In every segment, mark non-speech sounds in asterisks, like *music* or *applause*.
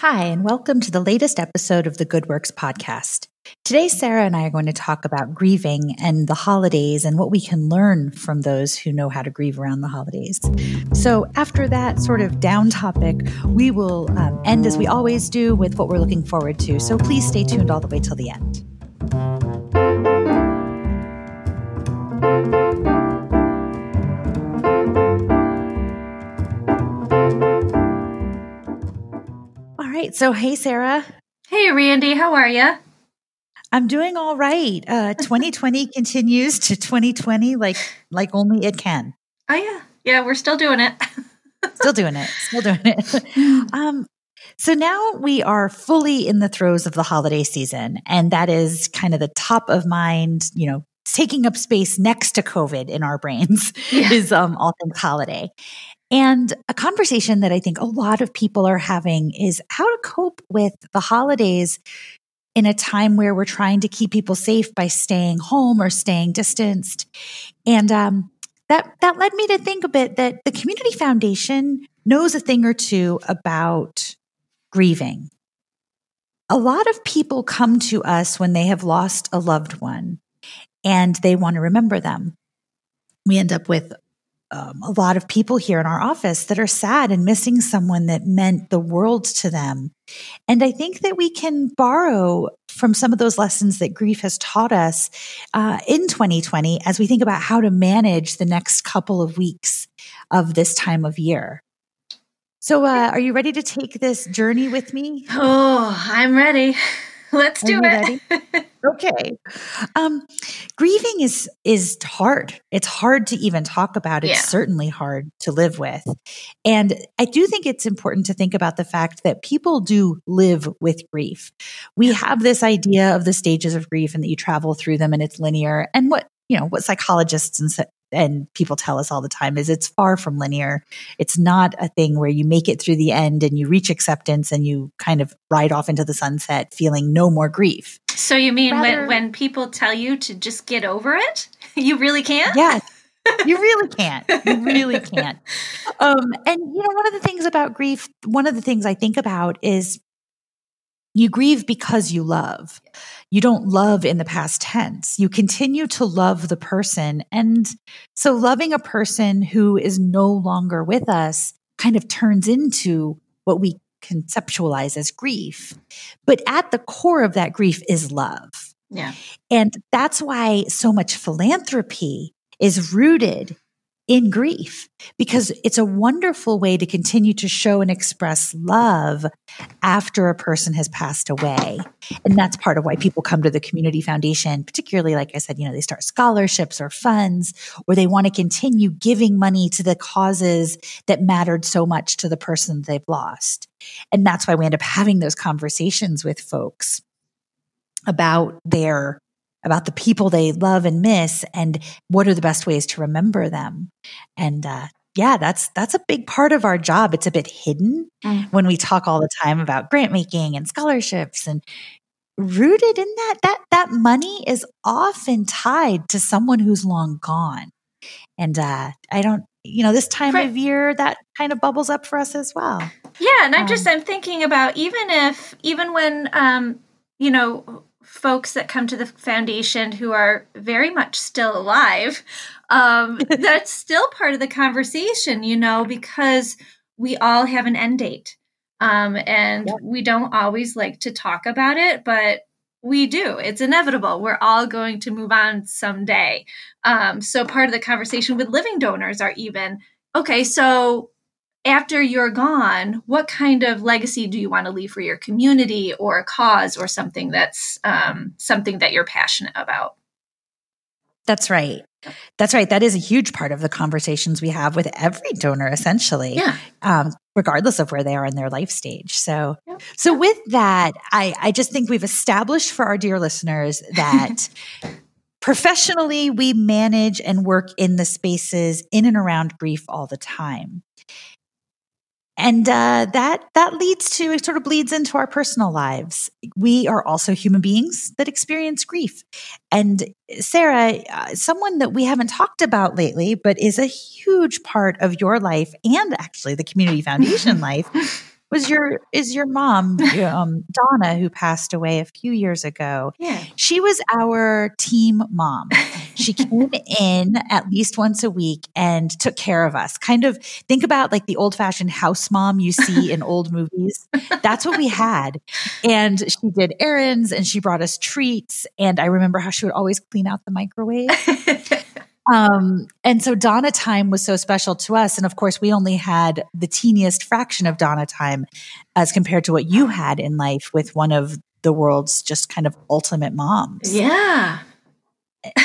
Hi, and welcome to the latest episode of the Good Works podcast. Today, Sara and I are going to talk about grieving and the holidays and what we can learn from those who know how to grieve around the holidays. So, after that sort of down topic, we will um, end as we always do with what we're looking forward to. So, please stay tuned all the way till the end. Right. So, hey, Sara. Hey, Randi. How are you? I'm doing all right. Uh, *laughs* 2020 continues to 2020 like like only it can. Oh yeah, yeah. We're still doing it. *laughs* still doing it. Still doing it. *laughs* Um, so now we are fully in the throes of the holiday season, and that is kind of the top of mind. You know, taking up space next to COVID in our brains yeah. is um, all things holiday. And a conversation that I think a lot of people are having is how to cope with the holidays in a time where we're trying to keep people safe by staying home or staying distanced. And um, that that led me to think a bit that the Community Foundation knows a thing or two about grieving. A lot of people come to us when they have lost a loved one and they want to remember them. We end up with um, a lot of people here in our office that are sad and missing someone that meant the world to them. And I think that we can borrow from some of those lessons that grief has taught us uh, in 2020 as we think about how to manage the next couple of weeks of this time of year. So, uh, are you ready to take this journey with me? Oh, I'm ready. *laughs* Let's do it. *laughs* okay. Um, grieving is is hard. It's hard to even talk about. It's yeah. certainly hard to live with. And I do think it's important to think about the fact that people do live with grief. We have this idea of the stages of grief and that you travel through them and it's linear. And what you know what psychologists and and people tell us all the time is it's far from linear. It's not a thing where you make it through the end and you reach acceptance and you kind of ride off into the sunset feeling no more grief. So you mean Rather, when when people tell you to just get over it, *laughs* you really can't? Yeah. you really *laughs* can't. You really can't. Um, and you know, one of the things about grief, one of the things I think about is you grieve because you love. You don't love in the past tense. You continue to love the person. And so loving a person who is no longer with us kind of turns into what we conceptualize as grief. But at the core of that grief is love. Yeah. And that's why so much philanthropy is rooted in grief because it's a wonderful way to continue to show and express love after a person has passed away. And that's part of why people come to the community foundation, particularly, like I said, you know, they start scholarships or funds, or they want to continue giving money to the causes that mattered so much to the person they've lost. And that's why we end up having those conversations with folks about their about the people they love and miss and what are the best ways to remember them. And uh, yeah, that's that's a big part of our job. It's a bit hidden mm. when we talk all the time about grant making and scholarships and rooted in that that that money is often tied to someone who's long gone. And uh, I don't you know this time right. of year that kind of bubbles up for us as well. Yeah, and I'm um, just I'm thinking about even if even when um you know folks that come to the foundation who are very much still alive, um, *laughs* that's still part of the conversation, you know, because we all have an end date. Um, and yep. we don't always like to talk about it, but we do. It's inevitable. We're all going to move on someday. Um, so part of the conversation with living donors are even okay, so after you're gone, what kind of legacy do you want to leave for your community or a cause or something that's um, something that you're passionate about? That's right. That's right. That is a huge part of the conversations we have with every donor, essentially, yeah. um, regardless of where they are in their life stage. So, yeah. so with that, I, I just think we've established for our dear listeners *laughs* that professionally we manage and work in the spaces in and around grief all the time and uh, that that leads to it sort of bleeds into our personal lives. We are also human beings that experience grief. And sara uh, someone that we haven't talked about lately but is a huge part of your life and actually the community foundation *laughs* life was your is your mom, *laughs* um, Donna, who passed away a few years ago. Yeah. She was our team mom. *laughs* She came in at least once a week and took care of us. Kind of think about like the old fashioned house mom you see *laughs* in old movies. That's what we had. And she did errands and she brought us treats. And I remember how she would always clean out the microwave. Um, and so Donna time was so special to us. And of course, we only had the teeniest fraction of Donna time as compared to what you had in life with one of the world's just kind of ultimate moms. Yeah.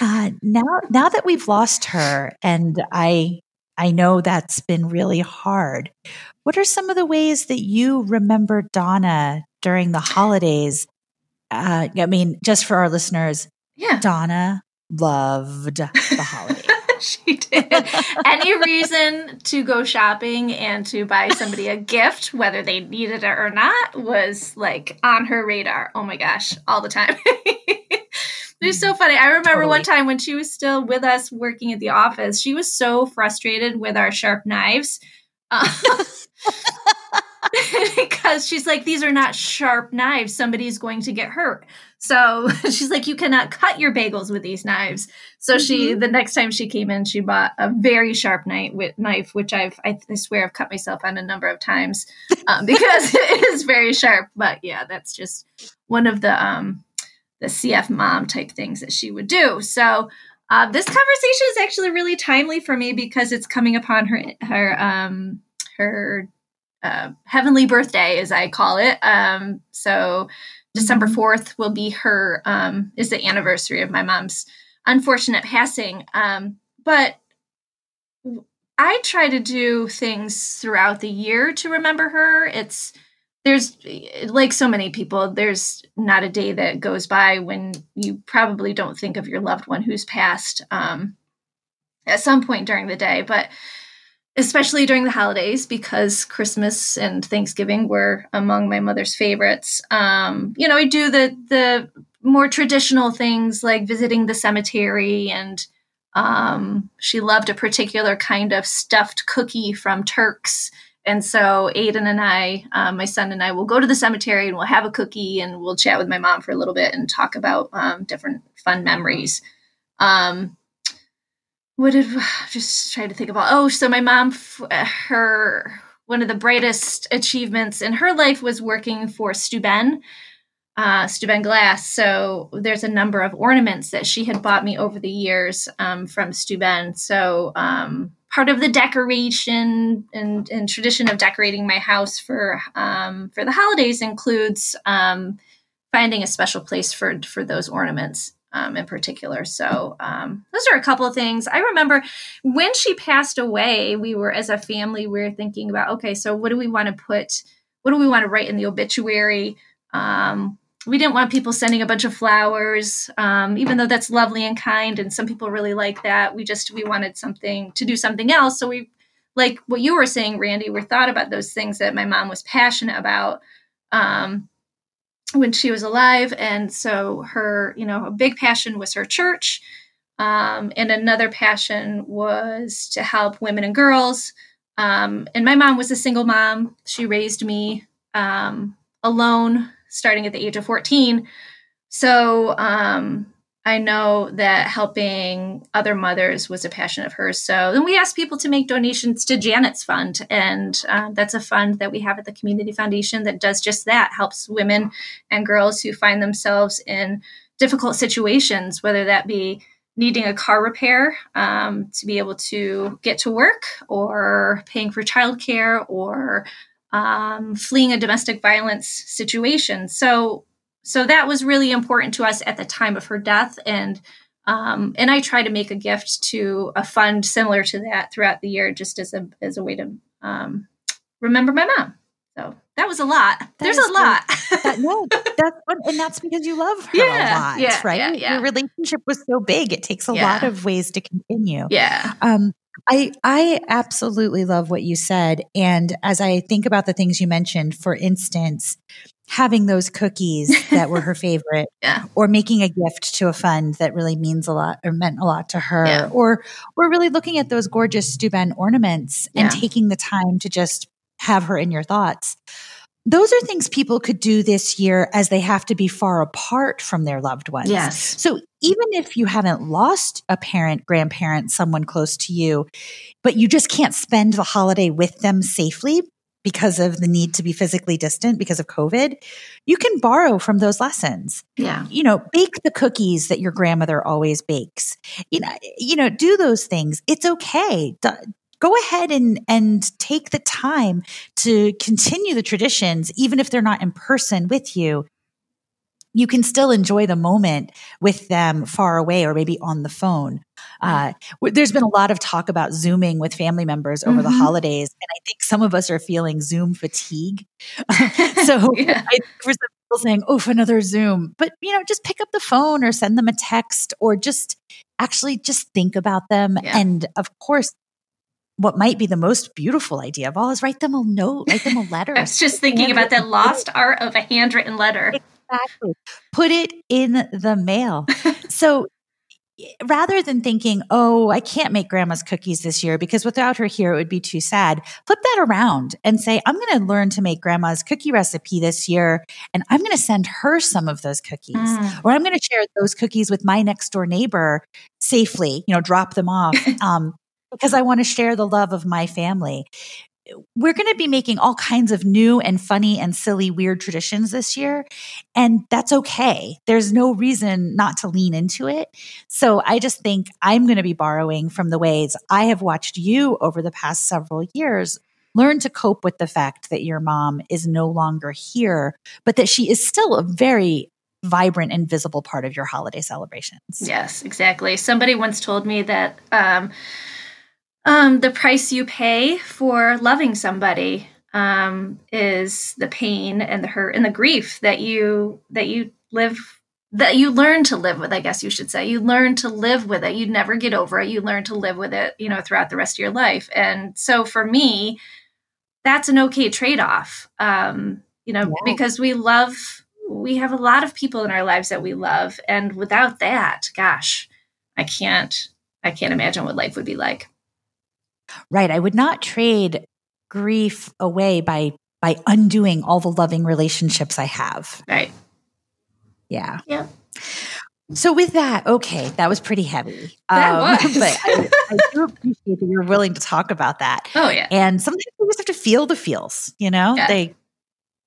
Uh, now, now that we've lost her, and I, I know that's been really hard. What are some of the ways that you remember Donna during the holidays? Uh, I mean, just for our listeners, Yeah. Donna loved the holiday. *laughs* she did. Any reason to go shopping and to buy somebody a gift, whether they needed it or not, was like on her radar. Oh my gosh, all the time. *laughs* it was so funny. I remember one time when she was still with us working at the office, she was so frustrated with our sharp knives. Uh, *laughs* because she's like, these are not sharp knives. Somebody's going to get hurt. So *laughs* she's like, you cannot cut your bagels with these knives. So she, the next time she came in, she bought a very sharp knife, knife which I've, I, I swear I've cut myself on a number of times *laughs* um, because *laughs* it is very sharp. But yeah, that's just one of the, um, the CF mom type things that she would do. So, uh, this conversation is actually really timely for me because it's coming upon her, her, um, her, uh, heavenly birthday, as I call it. Um, so December Mhm. 4th will be her, um, is the anniversary of my mom's unfortunate passing. Um, but I try to do things throughout the year to remember her. It's, there's like so many people, there's not a day that goes by when you probably don't think of your loved one who's passed um, at some point during the day. But especially during the holidays because Christmas and Thanksgiving were among my mother's favorites. Um, you know, I do the the more traditional things like visiting the cemetery and um, she loved a particular kind of stuffed cookie from Turks. And so Aiden and I, um, my son and I, will go to the cemetery and we'll have a cookie and we'll chat with my mom for a little bit and talk about um, different fun memories. Um, what did *sighs* just try to think about? Oh, so my mom, her one of the brightest achievements in her life was working for Steuben, uh, Steuben Glass. So there's a number of ornaments that she had bought me over the years um, from Steuben. So um, part of the decoration and, and tradition of decorating my house for um, for the holidays includes um, finding a special place for for those ornaments um, in particular. So um, those are a couple of things. I remember when she passed away, we were as a family, we were thinking about, okay, so what do we want to put, what do we want to write in the obituary? Um, we didn't want people sending a bunch of flowers, um, even though that's lovely and kind, and some people really like that. We just we wanted something to do something else. So we, like what you were saying, Randi, we thought about those things that my mom was passionate about. Um, when she was alive. And so her you know a big passion was her church. Um, and another passion was to help women and girls. Um, and my mom was a single mom. She raised me um, alone starting at the age of 14 so um, i know that helping other mothers was a passion of hers so then we asked people to make donations to janet's fund and uh, that's a fund that we have at the community foundation that does just that helps women and girls who find themselves in difficult situations, whether that be needing a car repair um, to be able to get to work, or paying for childcare, or um, fleeing a domestic violence situation. So, so that was really important to us at the time of her death, and um, and I try to make a gift to a fund similar to that throughout the year, just as a as a way to um, remember my mom. So that was a lot. There's is a lot. That, no, that's and that's because you love her Yeah, a lot, yeah, right? yeah, yeah. Your relationship was so big; it takes a lot of ways to continue. yeah. Um, I I absolutely love what you said, and as I think about the things you mentioned, for instance, having those cookies that were her *laughs* favorite, Yeah. or making a gift to a fund that really means a lot or meant a lot to her, Yeah. or or really looking at those gorgeous Steuben ornaments and taking the time to just have her in your thoughts. those are things people could do this year as they have to be far apart from their loved ones. Yes. So even if you haven't lost a parent, grandparent, someone close to you, but you just can't spend the holiday with them safely because of the need to be physically distant because of COVID, you can borrow from those lessons. Yeah. You know, bake the cookies that your grandmother always bakes. You know, you know, do those things. It's okay. Go ahead and and take the time to continue the traditions even if they're not in person with you you can still enjoy the moment with them far away or maybe on the phone. Uh, there's been a lot of talk about Zooming with family members over mm-hmm. the holidays, and I think some of us are feeling Zoom fatigue. *laughs* so *laughs* yeah. I, for some people saying, "Oh, another Zoom," but you know, just pick up the phone or send them a text, or just actually just think about them. Yeah. And of course, what might be the most beautiful idea of all is write them a note, write them a letter. *laughs* I was just thinking about that lost art of a handwritten letter. Exactly. Put it in the mail. *laughs* so rather than thinking, oh, I can't make grandma's cookies this year because without her here, it would be too sad, flip that around and say, I'm going to learn to make grandma's cookie recipe this year. And I'm going to send her some of those cookies, mm. or I'm going to share those cookies with my next door neighbor safely, you know, drop them off. *laughs* Um, because I want to share the love of my family we're going to be making all kinds of new and funny and silly, weird traditions this year. And that's okay. There's no reason not to lean into it. So I just think I'm going to be borrowing from the ways I have watched you over the past several years learn to cope with the fact that your mom is no longer here, but that she is still a very vibrant and visible part of your holiday celebrations. Yes, exactly. Somebody once told me that, um, um, the price you pay for loving somebody um, is the pain and the hurt and the grief that you that you live that you learn to live with i guess you should say. You learn to live with it. You never get over it. You learn to live with it you know throughout the rest of your life. And so for me that's an okay trade-off um, you know yeah. because we love we have a lot of people in our lives that we love. And without that gosh i can't i can't imagine what life would be like Right. I would not trade grief away by by undoing all the loving relationships I have. Right. Yeah. Yeah. So with that, okay, that was pretty heavy. That um, was. *laughs* but I, I, do appreciate that you're willing to talk about that. Oh yeah. And sometimes we just have to feel the feels, you know? Yeah. They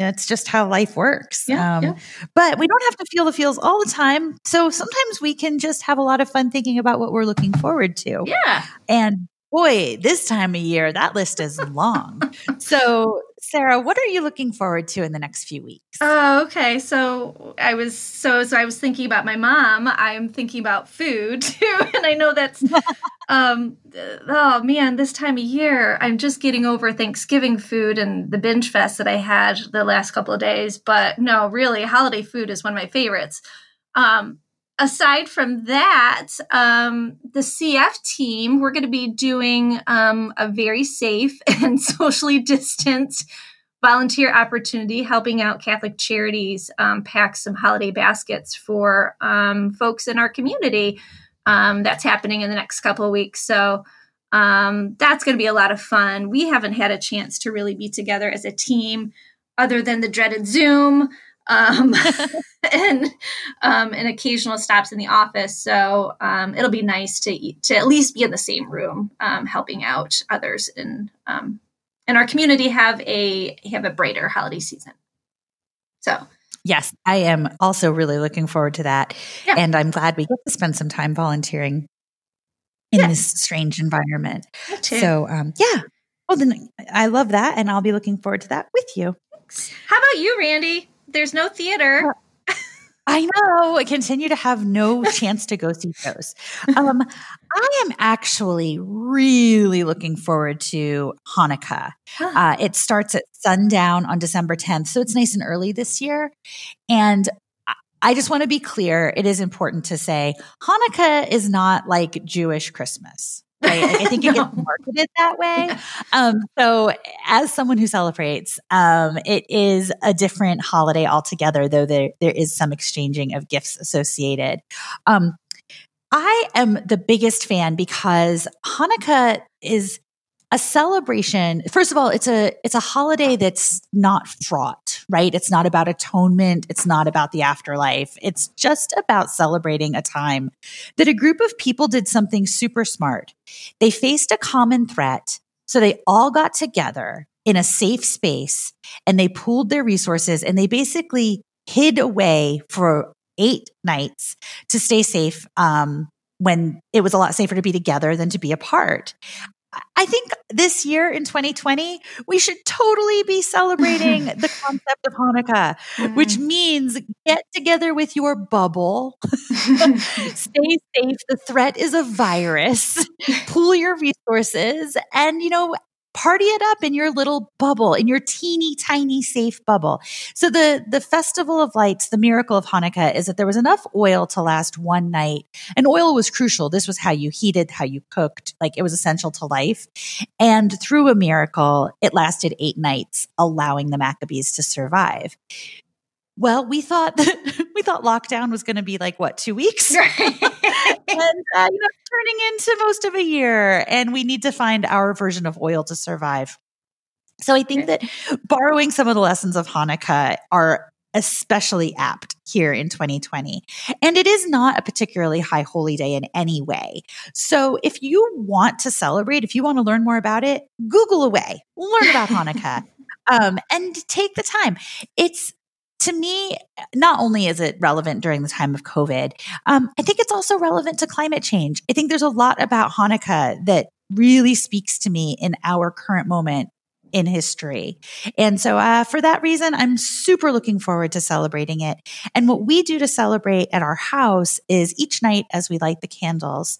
it's just how life works. Yeah, um, yeah. But we don't have to feel the feels all the time. So sometimes we can just have a lot of fun thinking about what we're looking forward to. Yeah. And boy, this time of year, that list is long. so, Sara, what are you looking forward to in the next few weeks? Oh, okay. So I was so so I was thinking about my mom. I'm thinking about food *laughs* too, and I know that's *laughs* um oh man, this time of year, I'm just getting over Thanksgiving food and the binge fest that I had the last couple of days. But no, really, holiday food is one of my favorites. Um, aside from that, um, the CF team, we're going to be doing um, a very safe *laughs* and socially distanced volunteer opportunity helping out Catholic charities um, pack some holiday baskets for um, folks in our community. Um, that's happening in the next couple of weeks. So um, that's going to be a lot of fun. We haven't had a chance to really be together as a team other than the dreaded Zoom um, *laughs* *laughs* and um, and occasional stops in the office. So um, it'll be nice to to at least be in the same room, um, helping out others in um, in our community have a have a brighter holiday season. So. Yes, I am also really looking forward to that. Yeah. And I'm glad we get to spend some time volunteering in this strange environment. So, um, yeah. Well, then I love that. And I'll be looking forward to that with you. Thanks. How about you, Randi? There's no theater. I know. I continue to have no chance to go see shows. Um, I am actually really looking forward to Hanukkah. Uh, it starts at sundown on December 10th, so it's nice and early this year. And I just want to be clear it is important to say Hanukkah is not like Jewish Christmas. Right? I think no. it gets *laughs* marketed that way. Um, so, as someone who celebrates, um, it is a different holiday altogether, though there, there is some exchanging of gifts associated. Um, I am the biggest fan because Hanukkah is a celebration. First of all, it's a, it's a holiday that's not fraught, right? It's not about atonement. It's not about the afterlife. It's just about celebrating a time that a group of people did something super smart. They faced a common threat. So they all got together in a safe space and they pooled their resources and they basically hid away for eight nights to stay safe um, when it was a lot safer to be together than to be apart. I think this year in 2020, we should totally be celebrating *laughs* the concept of Hanukkah, mm. which means get together with your bubble, *laughs* *laughs* stay safe. The threat is a virus, pool your resources, and, you know, party it up in your little bubble, in your teeny tiny safe bubble. So the, the festival of lights, the miracle of Hanukkah is that there was enough oil to last one night and oil was crucial. This was how you heated, how you cooked, like it was essential to life. And through a miracle, it lasted eight nights, allowing the Maccabees to survive. Well, we thought that *laughs* we thought lockdown was going to be like what two weeks, right. *laughs* and uh, you know, turning into most of a year, and we need to find our version of oil to survive. So I think that borrowing some of the lessons of Hanukkah are especially apt here in 2020. And it is not a particularly high holy day in any way. So if you want to celebrate, if you want to learn more about it, Google away, learn about Hanukkah. *laughs* Um, and take the time. It's to me, not only is it relevant during the time of COVID, um, I think it's also relevant to climate change. I think there's a lot about Hanukkah that really speaks to me in our current moment in history. And so, uh, for that reason, I'm super looking forward to celebrating it. And what we do to celebrate at our house is each night as we light the candles,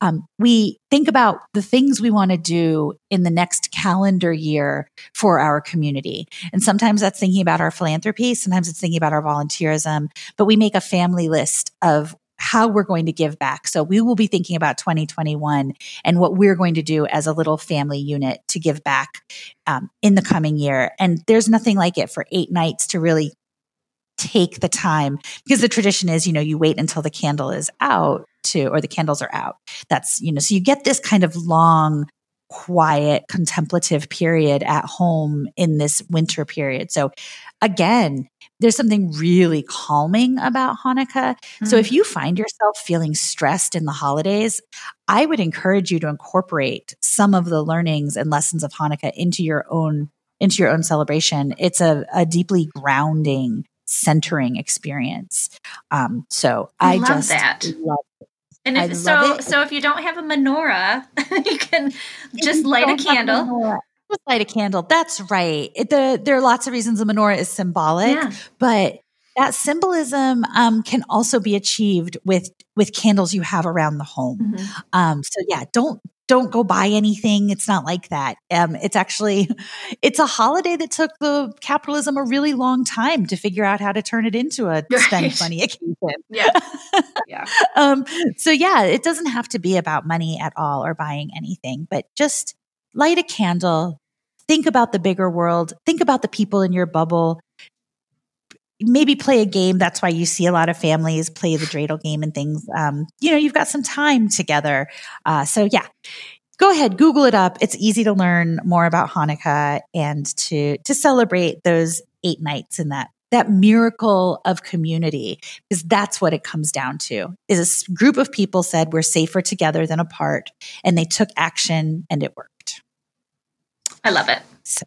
um, we think about the things we want to do in the next calendar year for our community. And sometimes that's thinking about our philanthropy. Sometimes it's thinking about our volunteerism, but we make a family list of how we're going to give back. So we will be thinking about 2021 and what we're going to do as a little family unit to give back um, in the coming year. And there's nothing like it for eight nights to really take the time because the tradition is, you know, you wait until the candle is out to, or the candles are out. That's, you know, so you get this kind of long, quiet, contemplative period at home in this winter period. So again, there's something really calming about Hanukkah. Mm-hmm. So if mm. you find yourself feeling stressed in the holidays, I would encourage you to incorporate some of the learnings and lessons of Hanukkah into your own into your own celebration. It's a, a deeply grounding, centering experience. Um, so I, I love just that. love. And if so, it. so if you don't have a menorah, *laughs* you can just light a candle just light a candle. That's right. It, the, there are lots of reasons the menorah is symbolic, yeah. but that symbolism um, can also be achieved with with candles you have around the home. Mm-hmm. Um, so yeah, don't don't go buy anything. It's not like that. Um, it's actually *laughs* it's a holiday that took the capitalism a really long time to figure out how to turn it into a *laughs* right. spend money occasion. Yeah, yeah. *laughs* um, so yeah, it doesn't have to be about money at all or buying anything, but just light a candle, think about the bigger world, think about the people in your bubble. Maybe play a game. That's why you see a lot of families play the dreidel game and things. Um, you know, you've got some time together. Uh, so yeah, go ahead, Google it up. It's easy to learn more about Hanukkah and to to celebrate those eight nights in that that miracle of community because that's what it comes down to is a group of people said we're safer together than apart and they took action and it worked I love it. So,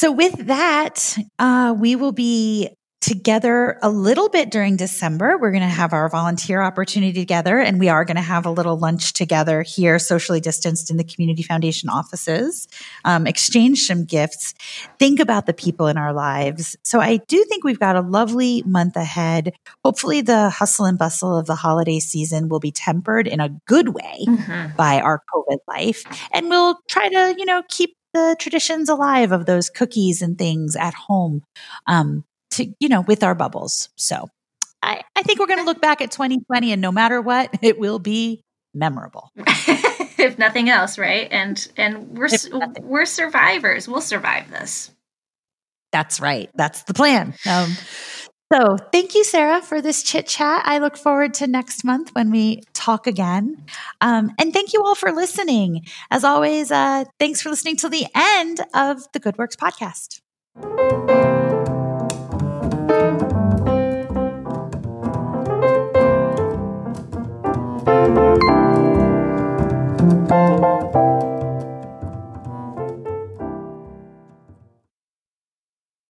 so with that, uh, we will be together a little bit during December. We're going to have our volunteer opportunity together and we are going to have a little lunch together here, socially distanced in the community foundation offices, um, exchange some gifts, think about the people in our lives. So I do think we've got a lovely month ahead. Hopefully the hustle and bustle of the holiday season will be tempered in a good way mm-hmm. by our COVID life. And we'll try to, you know, keep the traditions alive of those cookies and things at home. Um, to, you know, with our bubbles. So I, I think we're going to look back at 2020 and no matter what, *laughs* it will be memorable. *laughs* if nothing else, right? And, and we're, we're survivors. We'll survive this. That's right. That's the plan. Um, So, thank you, Sara, for this chit chat. I look forward to next month when we talk again. Um, and thank you all for listening. As always, uh, thanks for listening till the end of the Good Works podcast.